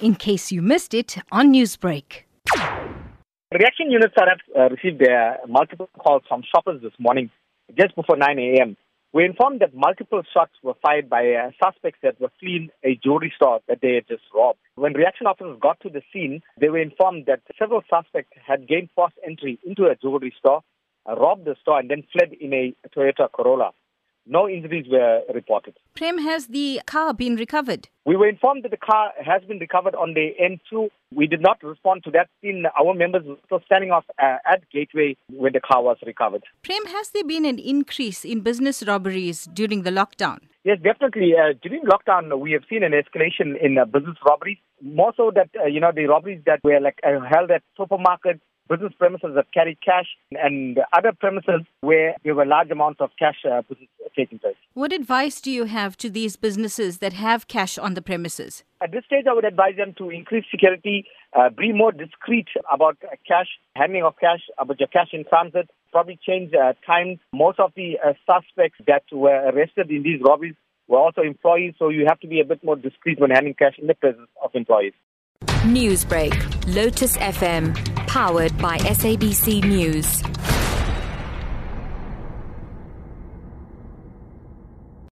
in case you missed it on Newsbreak. Reaction Unit South uh, received uh, multiple calls from shoppers this morning just before 9 a.m. We informed that multiple shots were fired by uh, suspects that were fleeing a jewelry store that they had just robbed. When reaction officers got to the scene, they were informed that several suspects had gained forced entry into a jewelry store, uh, robbed the store, and then fled in a Toyota Corolla. No injuries were reported. Prem, has the car been recovered? We were informed that the car has been recovered on the N2. We did not respond to that scene. Our members were standing off uh, at Gateway when the car was recovered. Prem, has there been an increase in business robberies during the lockdown? Yes, definitely. Uh, during lockdown, we have seen an escalation in uh, business robberies. More so that, uh, you know, the robberies that were like uh, held at supermarkets, business premises that carry cash, and other premises where there were large amounts of cash uh, taking place. What advice do you have to these businesses that have cash on the premises? At this stage, I would advise them to increase security, uh, be more discreet about uh, cash, handling of cash, about your cash in transit, probably change uh, times. Most of the uh, suspects that were arrested in these robberies were also employees, so you have to be a bit more discreet when handling cash in the presence of employees. Newsbreak, Lotus FM, powered by SABC News.